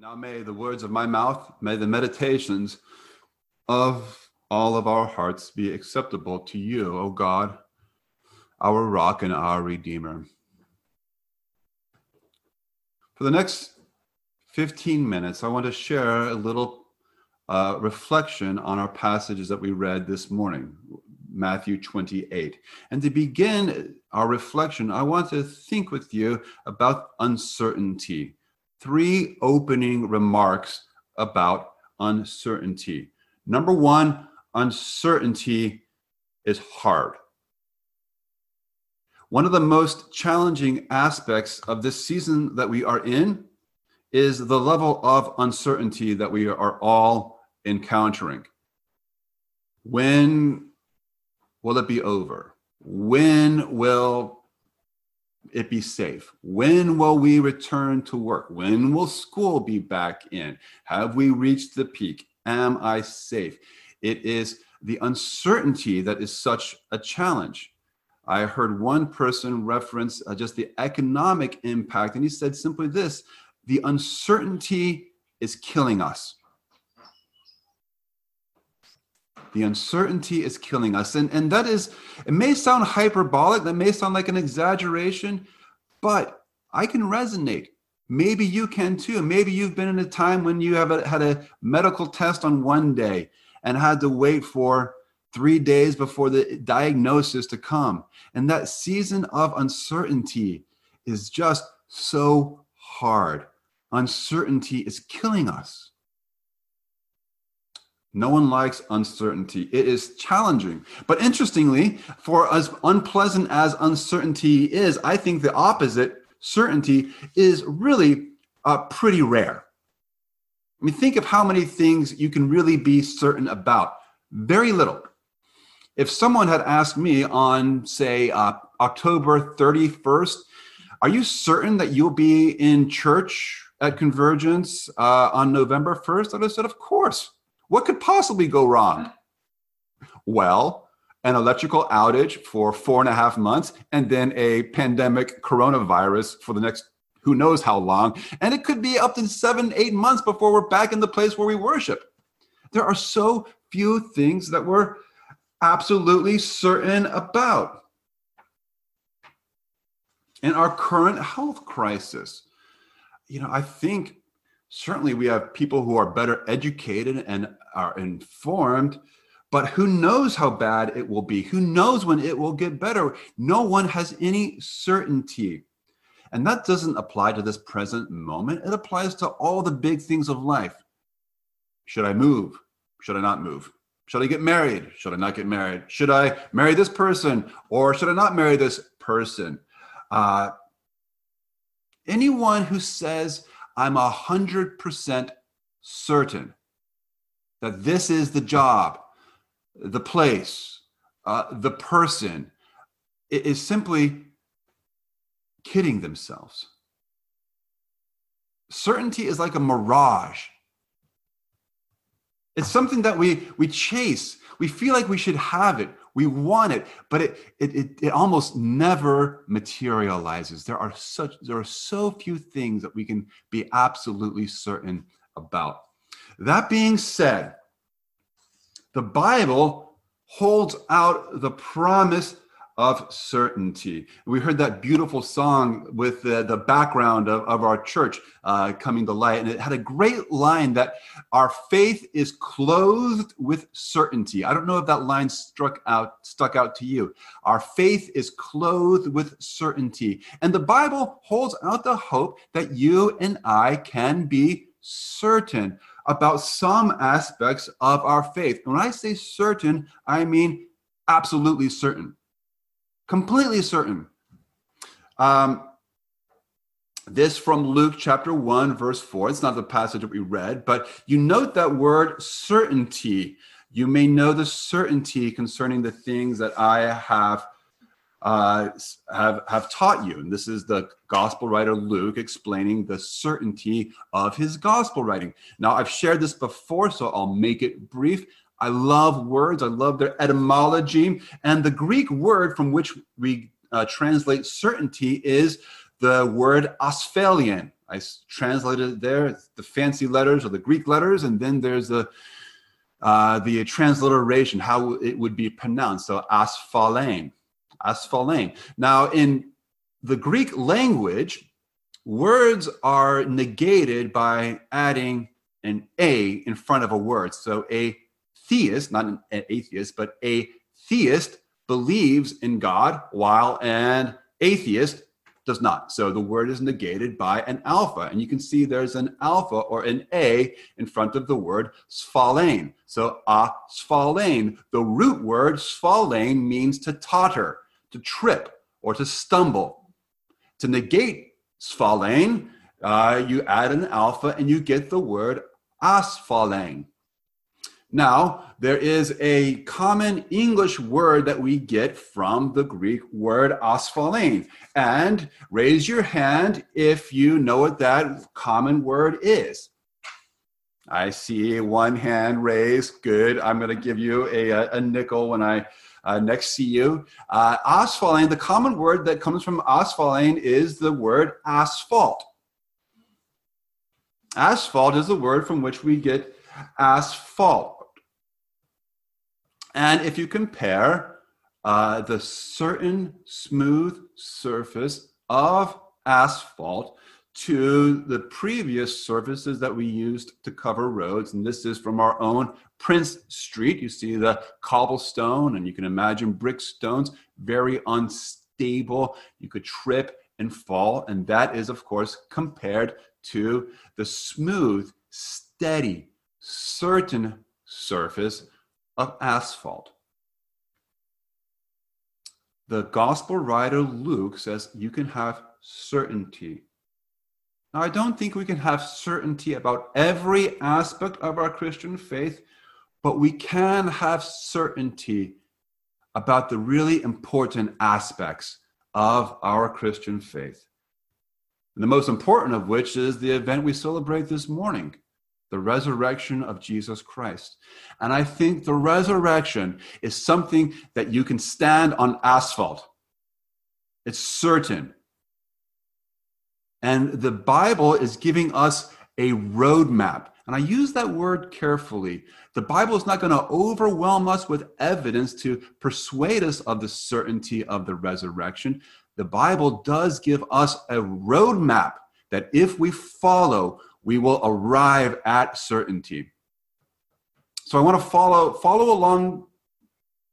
Now may the words of my mouth, may the meditations of all of our hearts be acceptable to you, O God, our rock and our redeemer. For the next 15 minutes, I want to share a little uh, reflection on our passages that we read this morning, Matthew 28. And to begin our reflection, I want to think with you about uncertainty three opening remarks about uncertainty. Number one, uncertainty is hard. One of the most challenging aspects of this season that we are in is the level of uncertainty that we are all encountering. When will it be over? When will it be safe? When will we return to work? When will school be back in? Have we reached the peak? Am I safe? It is the uncertainty that is such a challenge. I heard one person reference uh, just the economic impact, and he said simply this the uncertainty is killing us. The uncertainty is killing us. And, and that is, it may sound hyperbolic, that may sound like an exaggeration, but I can resonate. Maybe you can too. Maybe you've been in a time when you have a, had a medical test on one day and had to wait for three days before the diagnosis to come. And that season of uncertainty is just so hard. Uncertainty is killing us. No one likes uncertainty. It is challenging. But interestingly, for as unpleasant as uncertainty is, I think the opposite, certainty, is really uh, pretty rare. I mean, think of how many things you can really be certain about. Very little. If someone had asked me on, say, uh, October 31st, are you certain that you'll be in church at Convergence uh, on November 1st? I'd have said, of course. What could possibly go wrong? Well, an electrical outage for four and a half months, and then a pandemic coronavirus for the next who knows how long. And it could be up to seven, eight months before we're back in the place where we worship. There are so few things that we're absolutely certain about. In our current health crisis, you know, I think certainly we have people who are better educated and are informed but who knows how bad it will be? Who knows when it will get better? No one has any certainty. And that doesn't apply to this present moment. It applies to all the big things of life. Should i move? Should i not move? Should i get married? Should i not get married? Should i marry this person? Or should i not marry this person? Uh, anyone who says I'm a hundred percent certain that this is the job, the place, uh, the person it is simply kidding themselves. Certainty is like a mirage. It's something that we we chase. We feel like we should have it. We want it, but it, it, it, it, almost never materializes. There are such there are so few things that we can be absolutely certain about. That being said, the Bible holds out the promise of certainty. We heard that beautiful song with the, the background of, of our church uh, coming to light, and it had a great line that our faith is clothed with certainty. I don't know if that line struck out stuck out to you. Our faith is clothed with certainty, and the Bible holds out the hope that you and I can be certain about some aspects of our faith. And when I say certain, I mean absolutely certain completely certain. Um, this from Luke chapter 1, verse 4. It's not the passage that we read, but you note that word certainty. You may know the certainty concerning the things that I have uh, have have taught you. And this is the gospel writer Luke explaining the certainty of his gospel writing. Now, I've shared this before, so I'll make it brief. I love words, I love their etymology. And the Greek word from which we uh, translate certainty is the word asphalion. I translated it there. the fancy letters or the Greek letters, and then there's the uh, the transliteration, how it would be pronounced. So asphalein, asphalein. Now, in the Greek language, words are negated by adding an a in front of a word. So a theist, not an atheist, but a theist believes in God, while an atheist does not. So the word is negated by an alpha. And you can see there's an alpha or an A in front of the word sphalein. So asphalein, the root word sphalein means to totter, to trip, or to stumble. To negate sphalein, uh, you add an alpha and you get the word asphalein. Now, there is a common English word that we get from the Greek word asphalein. And raise your hand if you know what that common word is. I see one hand raised. Good. I'm going to give you a, a nickel when I uh, next see you. Uh, the common word that comes from asphalein is the word asphalt. Asphalt is the word from which we get asphalt. And if you compare uh, the certain smooth surface of asphalt to the previous surfaces that we used to cover roads, and this is from our own Prince Street. You see the cobblestone, and you can imagine brick stones, very unstable. You could trip and fall, and that is, of course, compared to the smooth, steady, certain surface of asphalt. The gospel writer Luke says you can have certainty. Now, I don't think we can have certainty about every aspect of our Christian faith, but we can have certainty about the really important aspects of our Christian faith. And the most important of which is the event we celebrate this morning the resurrection of Jesus Christ. And I think the resurrection is something that you can stand on asphalt. It's certain. And the Bible is giving us a roadmap. And I use that word carefully. The Bible is not going to overwhelm us with evidence to persuade us of the certainty of the resurrection. The Bible does give us a roadmap that if we follow, we will arrive at certainty. So I want to follow follow along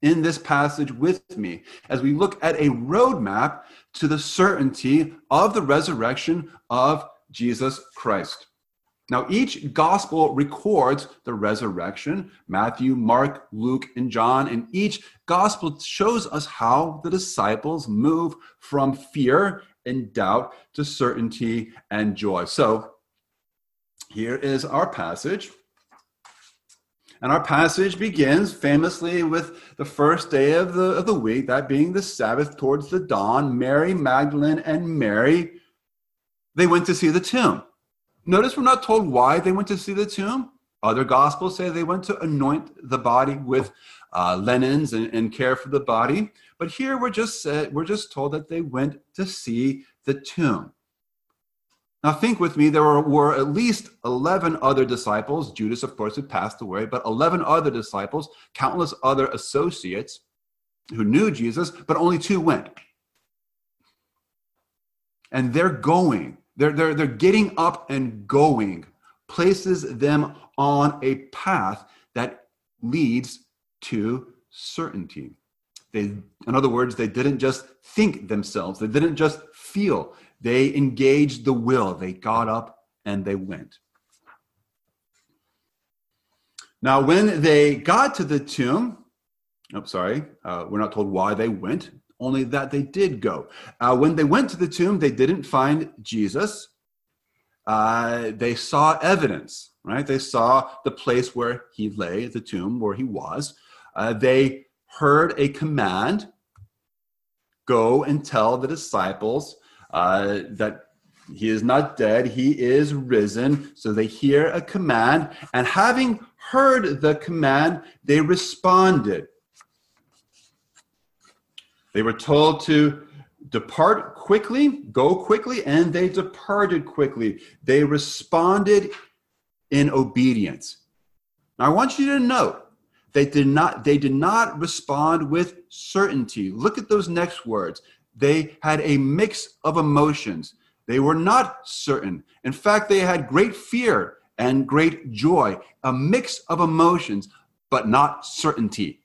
in this passage with me as we look at a roadmap to the certainty of the resurrection of Jesus Christ. Now, each gospel records the resurrection Matthew, Mark, Luke, and John, and each gospel shows us how the disciples move from fear and doubt to certainty and joy. So, here is our passage. And our passage begins famously with the first day of the, of the week, that being the Sabbath towards the dawn. Mary Magdalene and Mary, they went to see the tomb. Notice we're not told why they went to see the tomb. Other gospels say they went to anoint the body with uh, linens and, and, care for the body. But here we're just said, we're just told that they went to see the tomb. Now, think with me, there were, were, at least 11 other disciples. Judas, of course, had passed away, but 11 other disciples, countless other associates who knew Jesus, but only two went. And they're going, they're, they're, they're getting up and going, places them on a path that leads to certainty. They, in other words, they didn't just think themselves, they didn't just feel, they engaged the will. They got up and they went. Now, when they got to the tomb, I'm oh, sorry, uh, we're not told why they went, only that they did go. Uh, when they went to the tomb, they didn't find Jesus. Uh, they saw evidence, right? They saw the place where he lay, the tomb where he was. Uh, they heard a command go and tell the disciples uh, that he is not dead, he is risen. So they hear a command, and having heard the command, they responded. They were told to depart quickly, go quickly, and they departed quickly. They responded in obedience. Now, I want you to note they did not they did not respond with certainty. Look at those next words. They had a mix of emotions. They were not certain. In fact, they had great fear and great joy, a mix of emotions, but not certainty.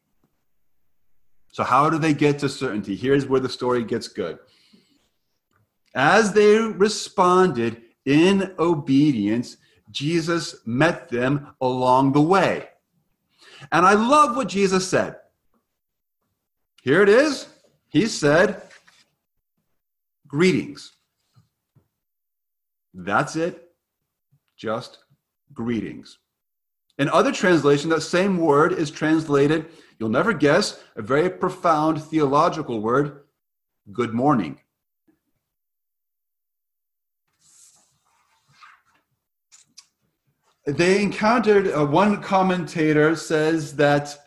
So, how do they get to certainty? Here's where the story gets good. As they responded in obedience, Jesus met them along the way. And I love what Jesus said. Here it is. He said, Greetings. That's it. Just greetings. In other translation, that same word is translated, you'll never guess, a very profound theological word, good morning. They encountered, uh, one commentator says that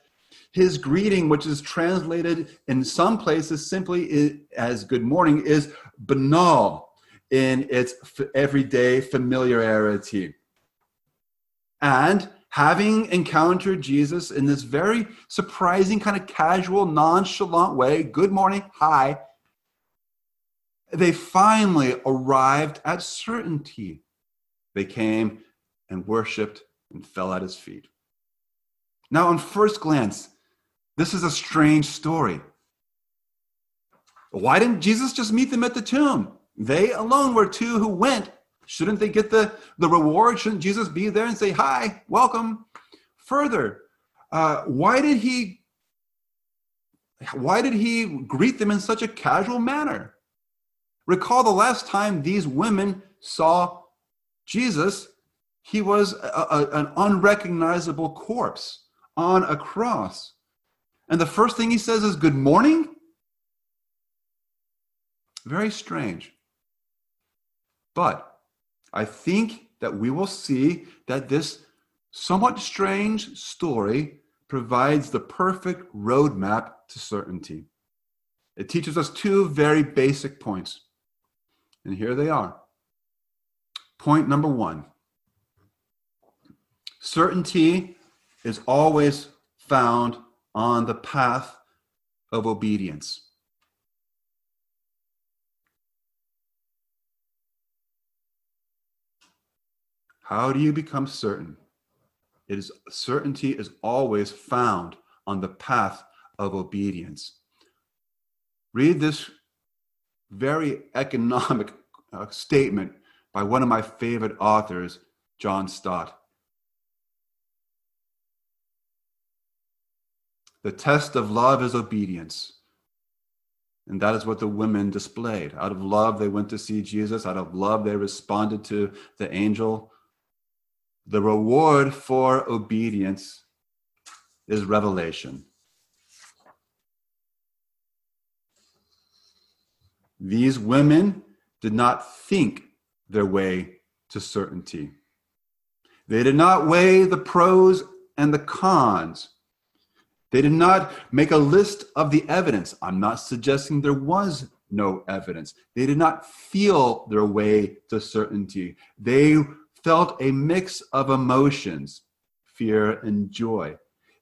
his greeting, which is translated in some places simply as good morning, is banal in its everyday familiarity. And having encountered Jesus in this very surprising, kind of casual, nonchalant way, good morning, hi, they finally arrived at certainty. They came and worshiped and fell at his feet. Now, on first glance, this is a strange story. Why didn't Jesus just meet them at the tomb? They alone were two who went. Shouldn't they get the, the reward? Shouldn't Jesus be there and say, Hi, welcome? Further, uh, why did he why did he greet them in such a casual manner? Recall the last time these women saw Jesus, he was a, a, an unrecognizable corpse on a cross. And the first thing he says is, Good morning? Very strange. But I think that we will see that this somewhat strange story provides the perfect roadmap to certainty. It teaches us two very basic points. And here they are. Point number one certainty is always found on the path of obedience. How do you become certain? It is certainty is always found on the path of obedience. Read this very economic uh, statement by one of my favorite authors, John Stott. The test of love is obedience. And that is what the women displayed. Out of love, they went to see Jesus. Out of love, they responded to the angel the reward for obedience is revelation. These women did not think their way to certainty. They did not weigh the pros and the cons. They did not make a list of the evidence. I'm not suggesting there was no evidence. They did not feel their way to certainty. They felt a mix of emotions, fear and joy.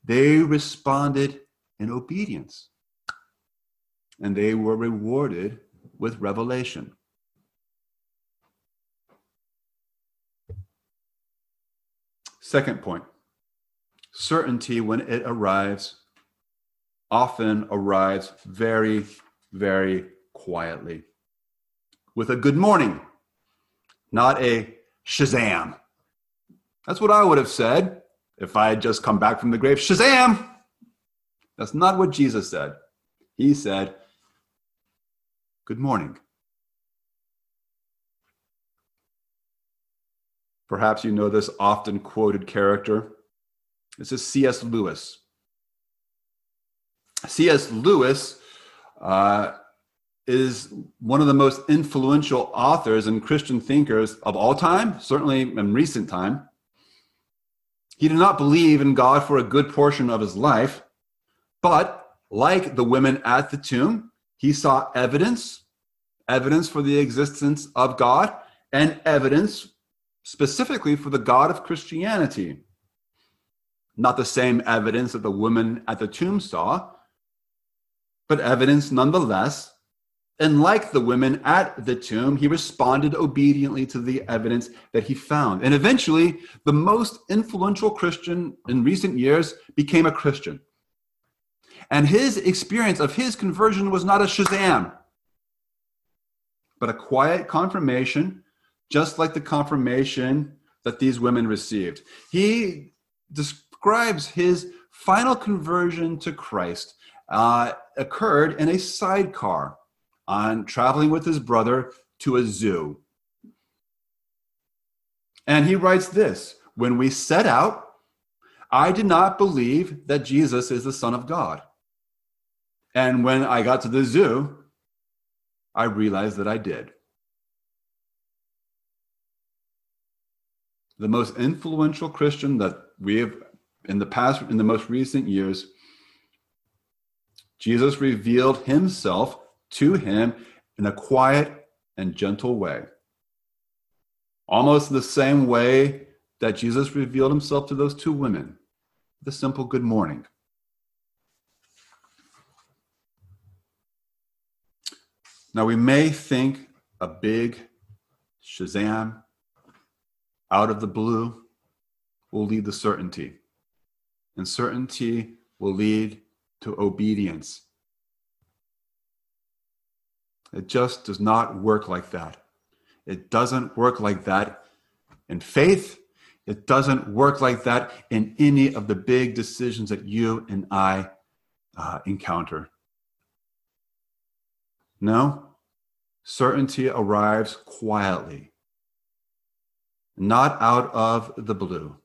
They responded in obedience, and they were rewarded with revelation. Second point certainty, when it arrives, often arrives very, very quietly with a good morning, not a Shazam. That's what I would have said if I had just come back from the grave. Shazam! That's not what Jesus said. He said, Good morning. Perhaps you know this often quoted character. This is C.S. Lewis. C.S. Lewis uh, is one of the most influential authors and Christian thinkers of all time, certainly in recent time. He did not believe in God for a good portion of his life, but like the women at the tomb, he saw evidence evidence for the existence of God and evidence specifically for the God of Christianity. Not the same evidence that the woman at the tomb saw, but evidence nonetheless. And like the women at the tomb, he responded obediently to the evidence that he found. And eventually, the most influential Christian in recent years became a Christian. And his experience of his conversion was not a Shazam, but a quiet confirmation, just like the confirmation that these women received. He describes his final conversion to Christ uh, occurred in a sidecar on traveling with his brother to a zoo. And he writes this When we set out, I did not believe that Jesus is the Son of God. And when I got to the zoo, I realized that I did. The most influential Christian that we have in the past, in the most recent years, Jesus revealed himself to him in a quiet and gentle way. Almost the same way that Jesus revealed himself to those two women, the simple good morning. Now, we may think a big Shazam out of the blue will lead to certainty, and certainty will lead to obedience. It just does not work like that. It doesn't work like that in faith. It doesn't work like that in any of the big decisions that you and I uh, encounter. No, certainty arrives quietly, not out of the blue,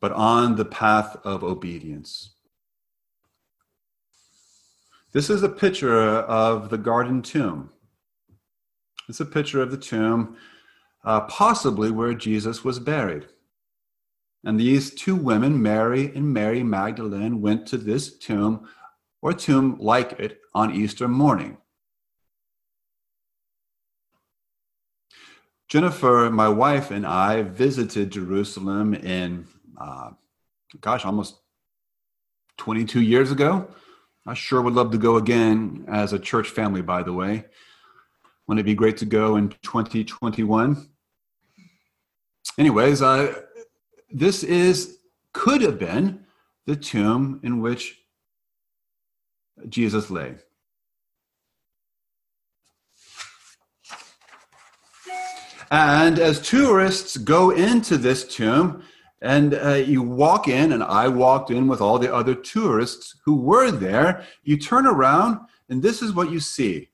but on the path of obedience. This is a picture of the garden tomb. It's a picture of the tomb, uh, possibly where Jesus was buried. And these two women, Mary and Mary Magdalene, went to this tomb or tomb like it on Easter morning. Jennifer, my wife, and I visited Jerusalem in, uh, gosh, almost 22 years ago. I sure would love to go again as a church family, by the way. Wouldn't it be great to go in 2021? Anyways, this is could have been the tomb in which Jesus lay. And as tourists go into this tomb, and uh, you walk in, and I walked in with all the other tourists who were there, you turn around, and this is what you see.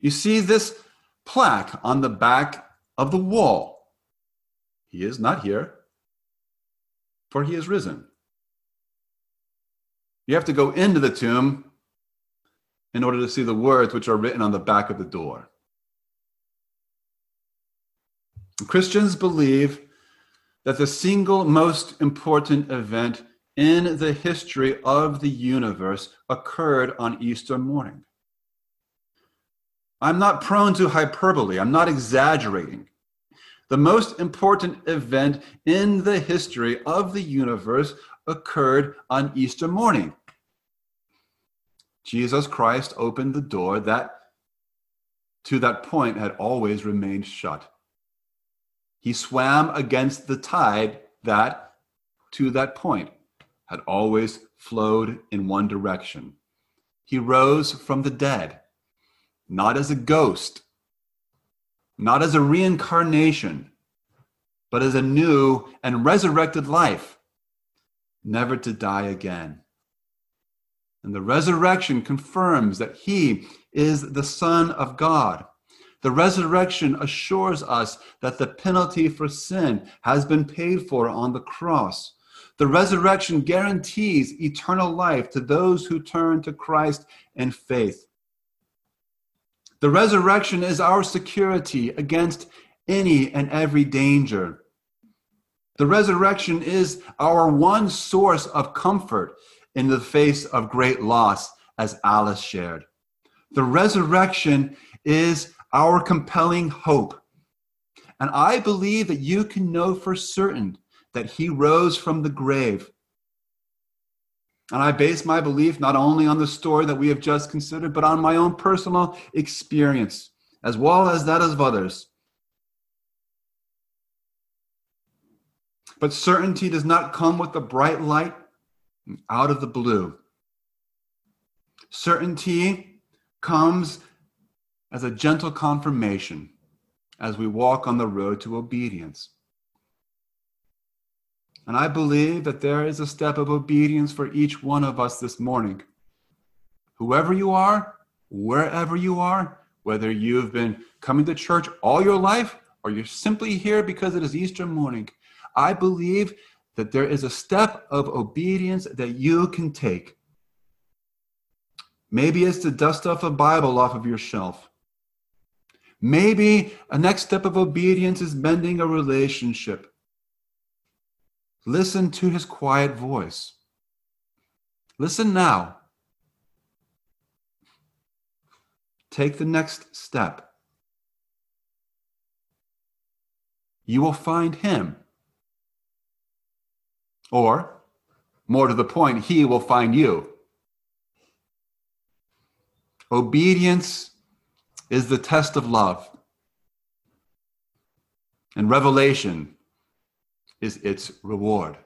You see this plaque on the back of the wall. He is not here, for he is risen. You have to go into the tomb in order to see the words which are written on the back of the door. Christians believe that the single most important event in the history of the universe occurred on Easter morning. I'm not prone to hyperbole, I'm not exaggerating. The most important event in the history of the universe occurred on Easter morning. Jesus Christ opened the door that, to that point, had always remained shut. He swam against the tide that, to that point, had always flowed in one direction. He rose from the dead, not as a ghost, not as a reincarnation, but as a new and resurrected life, never to die again. And the resurrection confirms that he is the Son of God the resurrection assures us that the penalty for sin has been paid for on the cross. The resurrection guarantees eternal life to those who turn to Christ in faith. The resurrection is our security against any and every danger. The resurrection is our one source of comfort in the face of great loss as Alice shared. The resurrection is our compelling hope. And I believe that you can know for certain that he rose from the grave. And I base my belief not only on the story that we have just considered, but on my own personal experience, as well as that of others. But certainty does not come with the bright light out of the blue. Certainty comes as a gentle confirmation as we walk on the road to obedience. And I believe that there is a step of obedience for each one of us this morning. Whoever you are, wherever you are, whether you've been coming to church all your life or you're simply here because it is Easter morning, I believe that there is a step of obedience that you can take. Maybe it's to dust off a Bible off of your shelf. Maybe a next step of obedience is mending a relationship. Listen to his quiet voice. Listen now. Take the next step. You will find him. Or, more to the point, he will find you. Obedience is the test of love. And revelation is its reward.